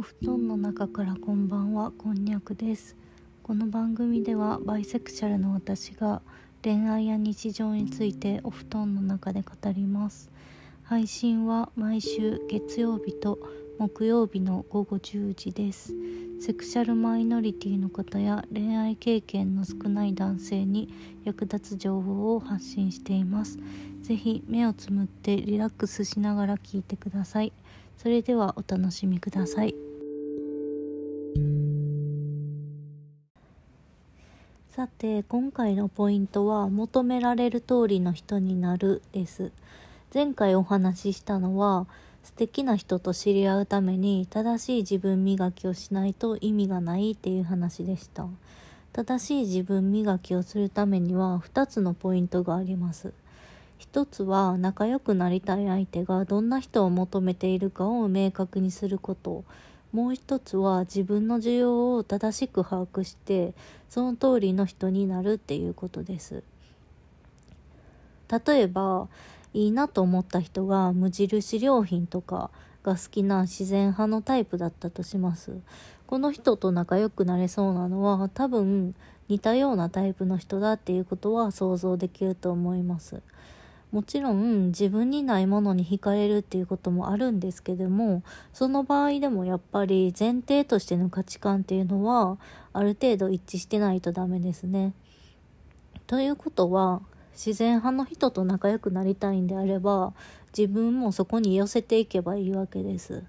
お布団の中からこんばんは。こんにゃくです。この番組ではバイセクシャルの私が恋愛や日常についてお布団の中で語ります。配信は毎週月曜日と木曜日の午後10時です。セクシャルマイノリティの方や恋愛経験の少ない男性に役立つ情報を発信しています。ぜひ目をつむってリラックスしながら聞いてください。それではお楽しみください。さて今回のポイントは求められる通りの人になるです。前回お話ししたのは素敵な人と知り合うために正しい自分磨きをしないと意味がないっていう話でした。正しい自分磨きをするためには2つのポイントがあります。一つは仲良くなりたい相手がどんな人を求めているかを明確にすること。もう一つは自分の需要を正しく把握してその通りの人になるっていうことです。例えばいいなと思った人が無印良品とかが好きな自然派のタイプだったとします。この人と仲良くなれそうなのは多分似たようなタイプの人だっていうことは想像できると思います。もちろん自分にないものに惹かれるっていうこともあるんですけどもその場合でもやっぱり前提としての価値観っていうのはある程度一致してないとダメですね。ということは自然派の人と仲良くなりたいんであれば自分もそこに寄せていけばいいわけです。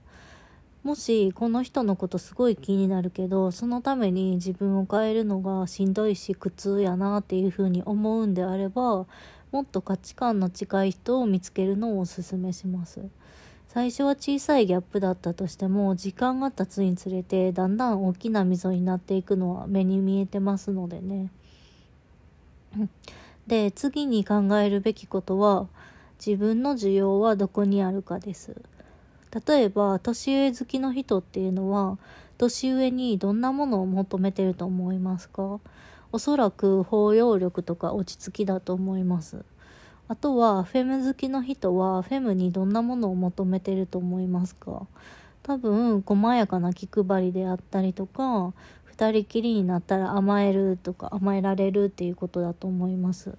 もしこの人のことすごい気になるけどそのために自分を変えるのがしんどいし苦痛やなっていうふうに思うんであればもっと価値観の近い人を見つけるのをおすすめします。最初は小さいギャップだったとしても時間が経つにつれてだんだん大きな溝になっていくのは目に見えてますのでね。で次に考えるべきことは自分の需要はどこにあるかです。例えば年上好きの人っていうのは年上にどんなものを求めてると思いますか？おそらく包容力とか落ち着きだと思います。あとはフェム好きの人はフェムにどんなものを求めてると思いますか？多分細やかな気配りであったりとか2人きりになったら甘えるとか甘えられるっていうことだと思います。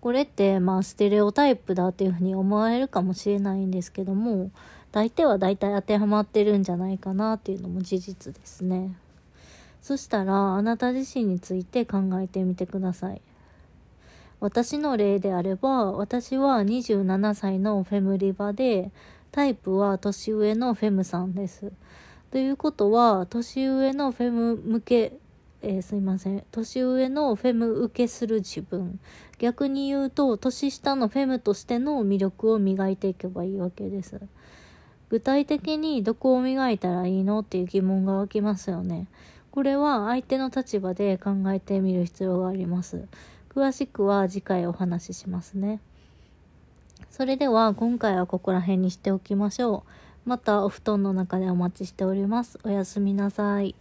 これってまあステレオタイプだっていうふうに思われるかもしれないんですけども大体は大体当てはまってるんじゃないかなっていうのも事実ですね。そしたらあなた自身について考えてみてください。私の例であれば私は27歳のフェムリバでタイプは年上のフェムさんです。ということは年上のフェム向けえー、すいません年上のフェム受けする自分逆に言うと年下のフェムとしての魅力を磨いていけばいいわけです具体的にどこを磨いたらいいのっていう疑問が湧きますよねこれは相手の立場で考えてみる必要があります。詳しくは次回お話ししますね。それでは今回はここら辺にしておきましょう。またお布団の中でお待ちしております。おやすみなさい。